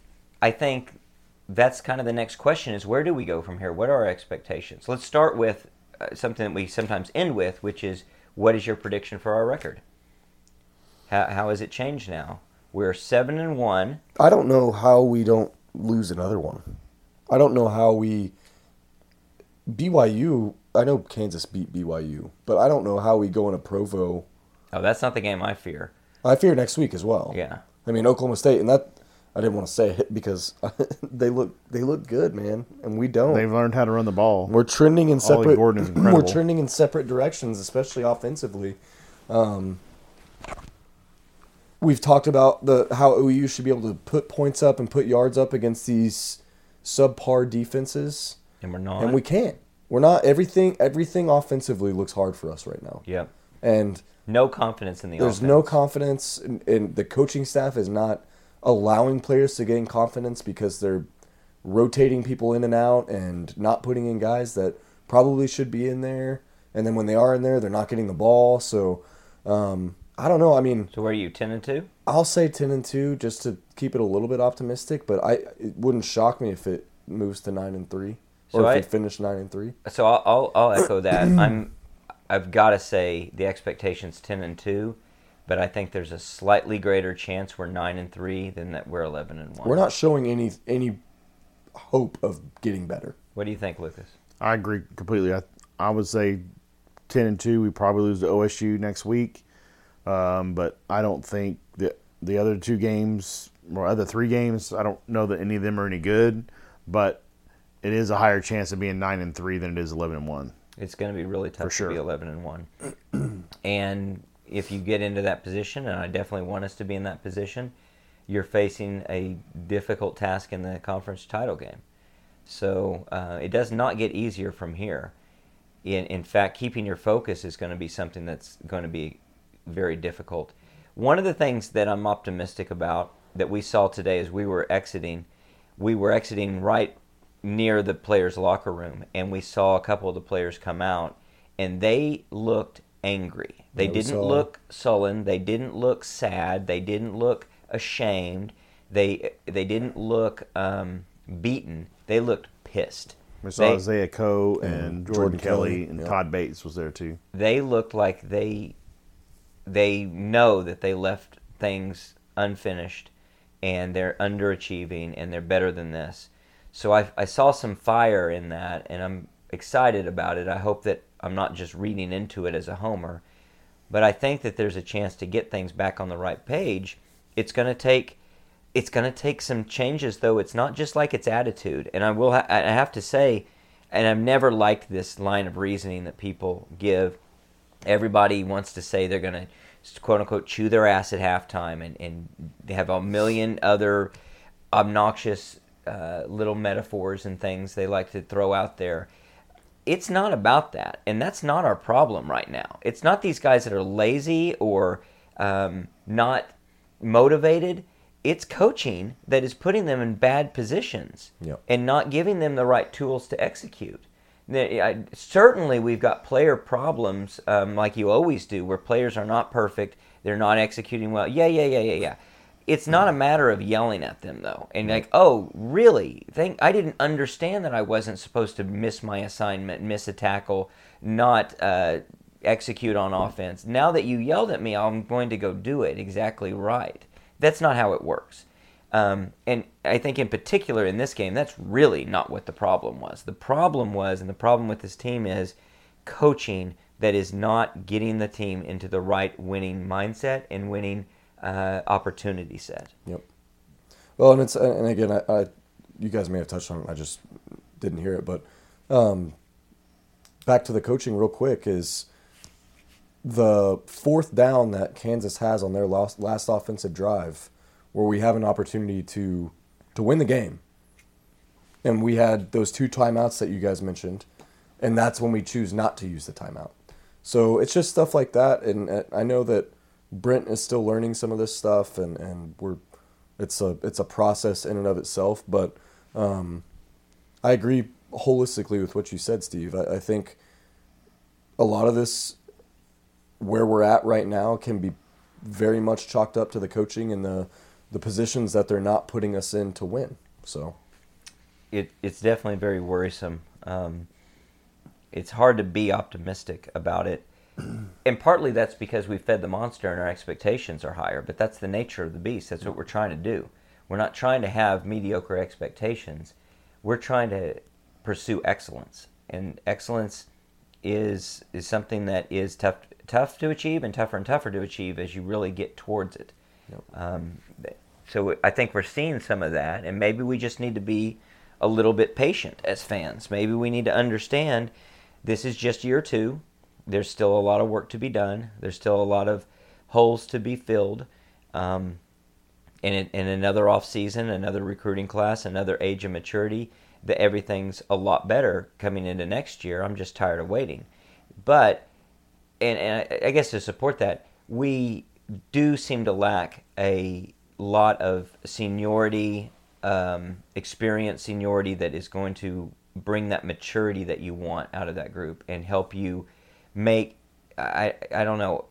I think that's kind of the next question is where do we go from here? What are our expectations? Let's start with uh, something that we sometimes end with, which is what is your prediction for our record? How, how has it changed now? We're seven and one. I don't know how we don't lose another one. I don't know how we BYU. I know Kansas beat BYU, but I don't know how we go in a Provo. Oh, that's not the game I fear. I fear next week as well. Yeah. I mean Oklahoma State, and that I didn't want to say it because they look they look good, man, and we don't. They've learned how to run the ball. We're trending in Ollie separate. Gordon is we're trending in separate directions, especially offensively. Um, we've talked about the how OU should be able to put points up and put yards up against these subpar defenses, And we're not. and we can't. We're not. Everything everything offensively looks hard for us right now, Yep. and No confidence in the there's offense. no confidence, and, and the coaching staff is not allowing players to gain confidence because they're rotating people in and out and not putting in guys that probably should be in there. And then when they are in there, they're not getting the ball. So um, I don't know. I mean, So where are you? Ten and two? I'll say ten and two just to keep it a little bit optimistic. But I it wouldn't shock me if it moves to nine and three, or So if I- we finish nine and three. So I'll, I'll, I'll echo that. I'm, I've got to say the expectations ten and two, but I think there's a slightly greater chance we're nine and three than that we're eleven and one. We're not showing any any hope of getting better. What do you think, Lucas? I agree completely. I, I would say ten and two. We probably lose to OSU next week, um, but I don't think that the other two games or other three games. I don't know that any of them are any good, but it is a higher chance of being nine and three than it is eleven and one. It's going to be really tough For sure. to be eleven and one, and if you get into that position, and I definitely want us to be in that position, you're facing a difficult task in the conference title game. So uh, it does not get easier from here. In, in fact, keeping your focus is going to be something that's going to be very difficult. One of the things that I'm optimistic about that we saw today as we were exiting, we were exiting right near the players' locker room, and we saw a couple of the players come out, and they looked angry. They Yeah, didn't saw- look sullen. They didn't look sad. They didn't look ashamed. They they didn't look um, beaten. They looked pissed. We saw They- Isaiah Coe and Jordan, Jordan Kelly, Kelly, and yeah. Todd Bates was there too. they looked like they they know that they left things unfinished and they're underachieving and they're better than this. So I, I saw some fire in that and I'm excited about it. I hope that I'm not just reading into it as a homer, but I think that there's a chance to get things back on the right page. It's going to take it's going to take some changes though. It's not just like its attitude. And I will ha- I have to say and I've never liked this line of reasoning that people give everybody wants to say they're going to quote unquote chew their ass at halftime and, and they have a million other obnoxious uh, little metaphors and things they like to throw out there. It's not about that. And that's not our problem right now. It's not these guys that are lazy or um, not motivated. It's coaching that is putting them in bad positions Yep. and not giving them the right tools to execute. I- Certainly, we've got player problems, um, like you always do, where players are not perfect, they're not executing well. Yeah, yeah, yeah, yeah, yeah. It's not a matter of yelling at them though, and like, oh, really? Think I didn't understand that I wasn't supposed to miss my assignment, miss a tackle, not uh, execute on offense. Now that you yelled at me, I'm going to go do it exactly right. That's not how it works. Um, and I think in particular in this game, that's really not what the problem was. The problem was, and the problem with this team is coaching that is not getting the team into the right winning mindset and winning uh, opportunity set. Yep. Well, and it's and again, I, I, you guys may have touched on it. I just didn't hear it, but um, back to the coaching real quick is the fourth down that Kansas has on their last last offensive drive, where we have an opportunity to to win the game, and we had those two timeouts that you guys mentioned, and that's when we choose not to use the timeout. So it's just stuff like that, and I know that Brent is still learning some of this stuff, and, and we're it's a it's a process in and of itself. But um, I agree holistically with what you said, Steve. I, I think a lot of this where we're at right now can be very much chalked up to the coaching and the the positions that they're not putting us in to win. So it it's definitely very worrisome. Um, it's hard to be optimistic about it. And partly that's because we fed the monster and our expectations are higher, but that's the nature of the beast. That's what we're trying to do. We're not trying to have mediocre expectations. We're trying to pursue excellence. And excellence is is something that is tough tough to achieve and tougher and tougher to achieve as you really get towards it. Yep. Um, so I think we're seeing some of that, and maybe we just need to be a little bit patient as fans. Maybe we need to understand this is just year two. There's still a lot of work to be done. There's still a lot of holes to be filled. Um, in, in another off season, another recruiting class, another age of maturity, that everything's a lot better coming into next year. I'm just tired of waiting. But, and, and I guess to support that, we do seem to lack a lot of seniority, um, experience, seniority that is going to bring that maturity that you want out of that group and help you make I, I don't know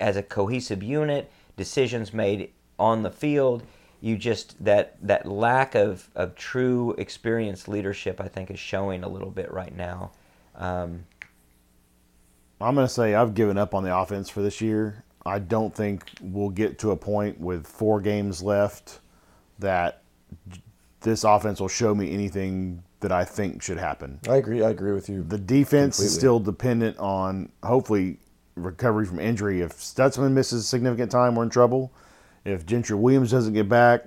as a cohesive unit decisions made on the field you just that that lack of, of true experienced leadership I think is showing a little bit right now um, I'm to say I've given up on the offense for this year. I don't think we'll get to a point with four games left that this offense will show me anything that I think should happen. I agree. I agree with you. The defense Completely. is still dependent on hopefully recovery from injury. If Stutsman misses significant time, we're in trouble. If Gentry Williams doesn't get back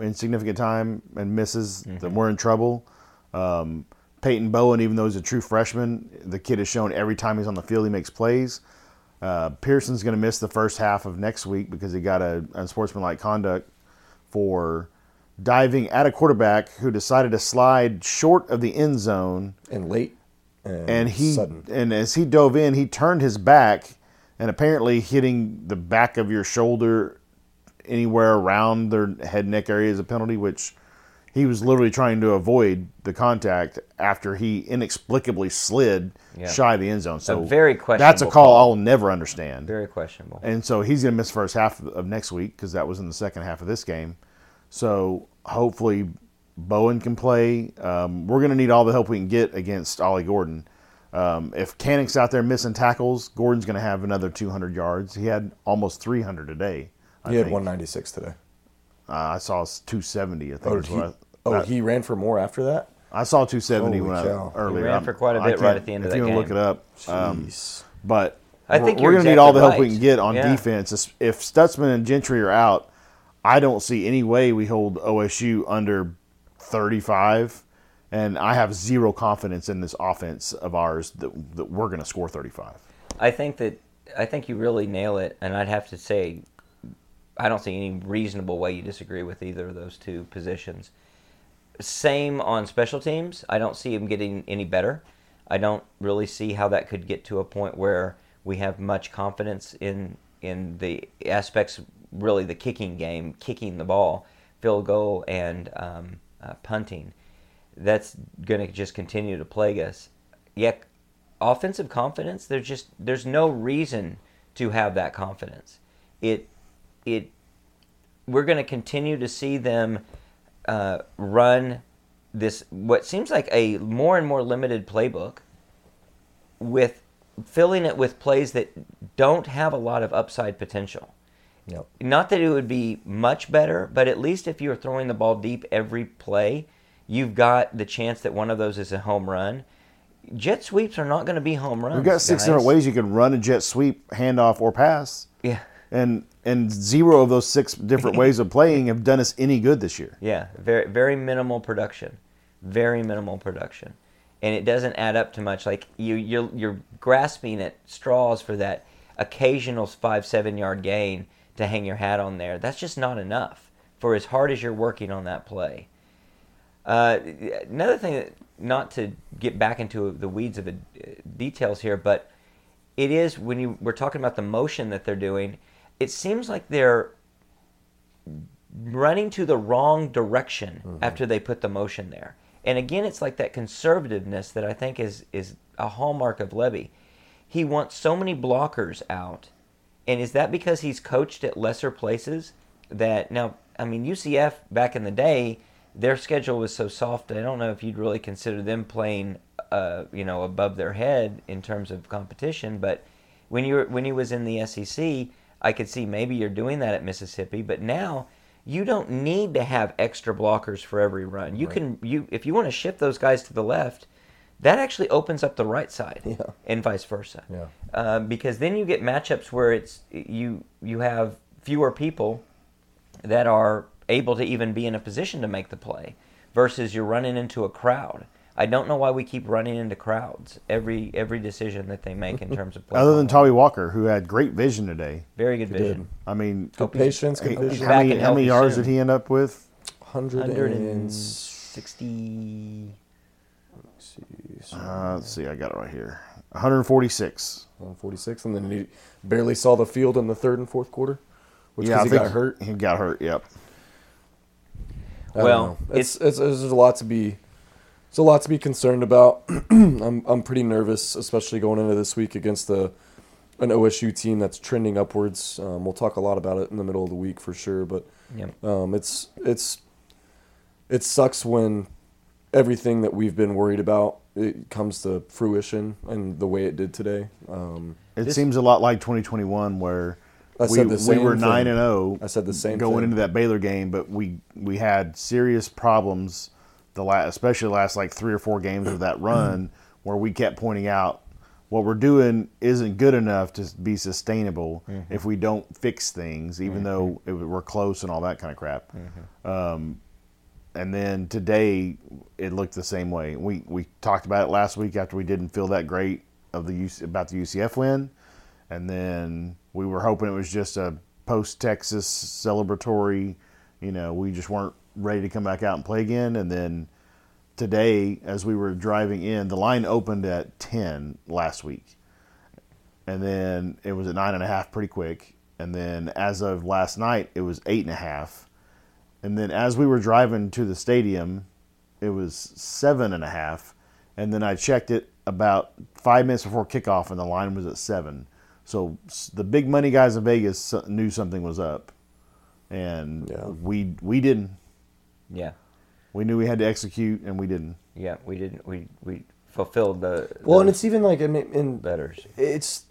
in significant time and misses, then we're in trouble. Um, Peyton Bowen, even though he's a true freshman, the kid has shown every time he's on the field he makes plays. Uh, Pearson's going to miss the first half of next week because he got a unsportsmanlike conduct for diving at a quarterback who decided to slide short of the end zone and late and, and he sudden. and as he dove in, he turned his back and apparently hitting the back of your shoulder anywhere around their head neck area is a penalty, which he was literally trying to avoid the contact after he inexplicably slid Yeah. shy of the end zone. So very That's a call, call. I'll never understand. very questionable And so he's going to miss first half of- of next week because that was in the second half of this game. So hopefully Bowen can play. Um, we're going to need all the help we can get against Ollie Gordon. Um, if Canick's out there missing tackles, Gordon's going to have another 200 yards. He had almost 300 today. I he had think. 196 today. Uh, I saw 270. I think. Oh, is he, what I, oh, that- he ran for more after that. I saw 270 Holy when I, cow. He ran I'm- for quite a I bit right at the end of if that you wanna look it up. Um, Jeez. but I think we're you're going to need all the help we can get on. Yeah. defense. If Stutsman and Gentry are out, I don't see any way we hold OSU under 35. And I have zero confidence in this offense of ours that, that we're going to score 35. I think that I think you really nail it, and I'd have to say I don't see any reasonable way you disagree with either of those two positions. Same on special teams. I don't see them getting any better. I don't really see how that could get to a point where we have much confidence in in the aspects, really the kicking game, kicking the ball, field goal, and um, uh, punting. That's going to just continue to plague us. Yet, offensive confidence, there's just there's no reason to have that confidence. It it we're going to continue to see them uh, run this what seems like a more and more limited playbook with filling it with plays that don't have a lot of upside potential. Yep. Not that it would be much better, but at least if you're throwing the ball deep every play, you've got the chance that one of those is a home run. Jet sweeps are not going to be home runs. We've got six guys. different ways you can run a jet sweep, handoff, or pass, Yeah. and and zero of those six different ways of playing have done us any good this year. Yeah, very very minimal production, very minimal production, and it doesn't add up to much. Like you, you're you're grasping at straws for that occasional five seven yard gain to hang your hat on there. That's just not enough for as hard as you're working on that play. Uh, another thing, that, not to get back into the weeds of the uh, details here, but it is when you we're talking about the motion that they're doing. It seems like they're running to the wrong direction after they put the motion there. And again, it's like that conservativeness that I think is is a hallmark of Lebby. He wants so many blockers out, and is that because he's coached at lesser places? That now, I mean, UCF back in the day, their schedule was so soft. I don't know if you'd really consider them playing, uh, you know, above their head in terms of competition. But when you were, when he was in the SEC, I could see maybe you're doing that at Mississippi. But now you don't need to have extra blockers for every run. You can you if you want to shift those guys to the left, that actually opens up the right side, Yeah. and vice versa. Yeah. Uh, because then you get matchups where it's you you have fewer people that are able to even be in a position to make the play, versus you're running into a crowd. I don't know why we keep running into crowds every every decision that they make in terms of play. Other than calling. Tawee Walker, who had great vision today. very good did. vision. I mean, Good patience, good he's vision. how many, how many yards soon. did he end up with? 160 Uh, let's see, I got it right here. 146. 146, and then he barely saw the field in the third and fourth quarter, which yeah, I he think got hurt. He got hurt. Yep. I Well, know. it's, it's there's a lot to be there's a lot to be concerned about. I'm I'm pretty nervous, especially going into this week against the an OSU team that's trending upwards. Um, we'll talk a lot about it in the middle of the week for sure, but Yep. um, it's it's it sucks when everything that we've been worried about it comes to fruition and the way it did today. Um, It This- seems a lot like 2021, where I we, said the we were nine and zero. I said the same going thing. into that Baylor game, but we we had serious problems the last, especially the last like three or four games of that run, where we kept pointing out what we're doing isn't good enough to be sustainable Mm-hmm. if we don't fix things, even though it, we're close and all that kind of crap. Mm-hmm. Um, and then today it looked the same way. We we talked about it last week after we didn't feel that great of the UC, about the UCF win, and then we were hoping it was just a post Texas celebratory. You know, we just weren't ready to come back out and play again. And then today, as we were driving in, the line opened at ten last week, and then it was at nine and a half pretty quick. And then as of last night, it was eight and a half. And then as we were driving to the stadium, it was seven and a half. And then I checked it about five minutes before kickoff, and the line was at seven. So the big money guys in Vegas knew something was up, and Yeah. we we didn't. Yeah. We knew we had to execute, and we didn't. Yeah, we didn't. We we fulfilled the. well, and it's even like I mean, in letters. it's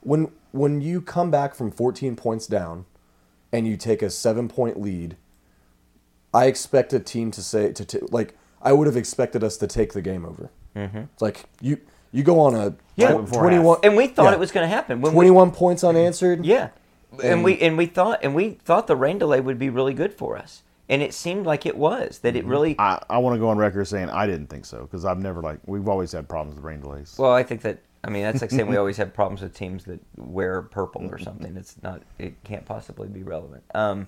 when when you come back from 14 points down and you take a seven point lead i expect a team to say to, t- like i would have expected us to take the game over mm-hmm. it's like you you go on a Yeah. tw- 21 And we thought yeah, it was going to happen when 21 points unanswered. Yeah. And And- we and we thought and we thought the rain delay would be really good for us, and it seemed like it was. That it really. I, I want to go on record saying I didn't think so because I've never like we've always had problems with rain delays. Well, I think that I mean that's like saying we always have problems with teams that wear purple or something. It's not. It can't possibly be relevant. Um,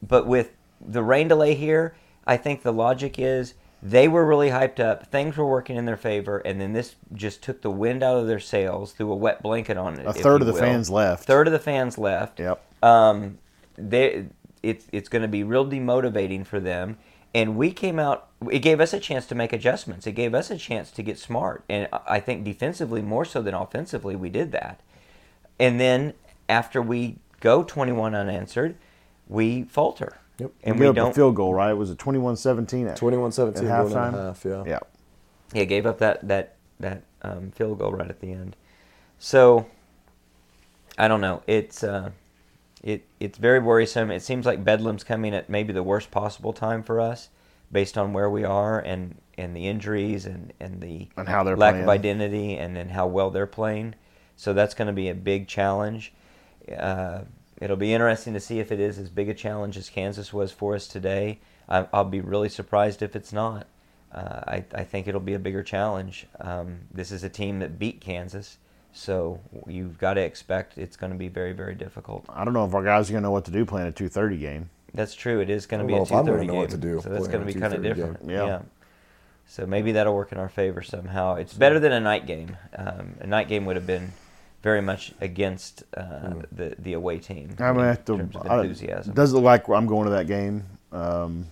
but with the rain delay here, I think the logic is they were really hyped up. Things were working in their favor, and then this just took the wind out of their sails, threw a wet blanket on it. A third of the will. fans left. Third of the fans left. Yep. Um, they, it's it's going to be real demotivating for them. And we came out. It gave us a chance to make adjustments. It gave us a chance to get smart. And I think defensively more so than offensively, we did that. And then after we go 21 unanswered, we falter. Yep. And we we up don't a field goal, right? Was it 21-17 at 21 17 At going into halftime? half, yeah. Yeah. Yeah, gave up that that that um, field goal right at the end. So I don't know. It's uh, it it's very worrisome. It seems like Bedlam's coming at maybe the worst possible time for us, based on where we are and and the injuries and and the And how they're lack of identity and then how well they're playing. So that's going to be a big challenge. Uh, it'll be interesting to see if it is as big a challenge as Kansas was for us today. I, I'll be really surprised if it's not. Uh, I, I think it'll be a bigger challenge. Um, this is a team that beat Kansas, so you've got to expect it's going to be very, very difficult. I don't know if our guys are going to know what to do playing a 2:30 game. That's true. It is going to don't be a know if I'm two gonna thirty know game, what to do so that's going to be kind of 2:30 game. different. Yeah. So maybe that'll work in our favor somehow. It's better than a night game. Um, a night game would have been very much against uh, Mm. the the away team I'm gonna have to. terms of I- enthusiasm. does look like I'm going to that game. Um,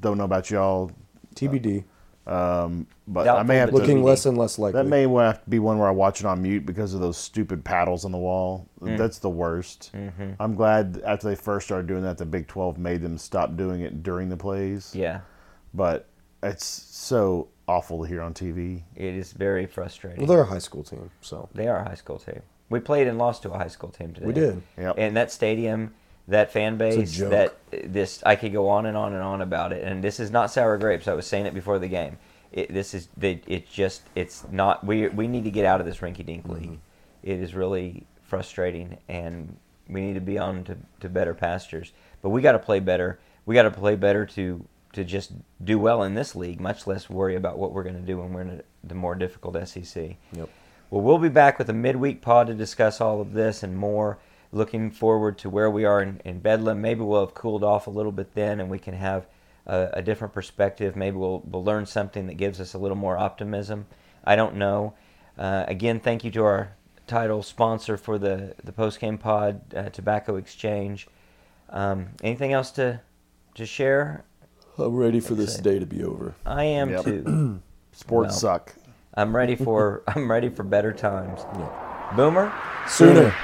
don't know about y'all, TBD. um, but I may have but to. Looking less and less likely. That may have to be one where I watch it on mute because of those stupid paddles on the wall. Mm. That's the worst. Mm-hmm. I'm glad after they first started doing that, the Big 12 made them stop doing it during the plays. yeah, But it's so awful to hear on TV. it is very frustrating. well, they're a high school team, so. They are a high school team. We played and lost to a high school team today. We did. Yep. And that stadium, that fan base, that this I could go on and on and on about it. And this is not sour grapes. I was saying it before the game. It, this is they, it just it's not we we need to get out of this rinky dink Mm-hmm. league. It is really frustrating and we need to be on to, to better pastures. But we got to play better. We got to play better to to just do well in this league, much less worry about what we're going to do when we're in a, the more difficult SEC. Yep. Well, we'll be back with a midweek pod to discuss all of this and more. Looking forward to where we are in, in Bedlam. Maybe we'll have cooled off a little bit then, and we can have a, a different perspective. Maybe we'll we'll learn something that gives us a little more optimism. I don't know. Uh, again, thank you to our title sponsor for the the post game pod, uh, Tobacco Exchange. Um, anything else to to share? I'm ready for this day to be over. I am Yep. too. Sports Well. suck. I'm ready for I'm ready for better times. Boomer. Sooner.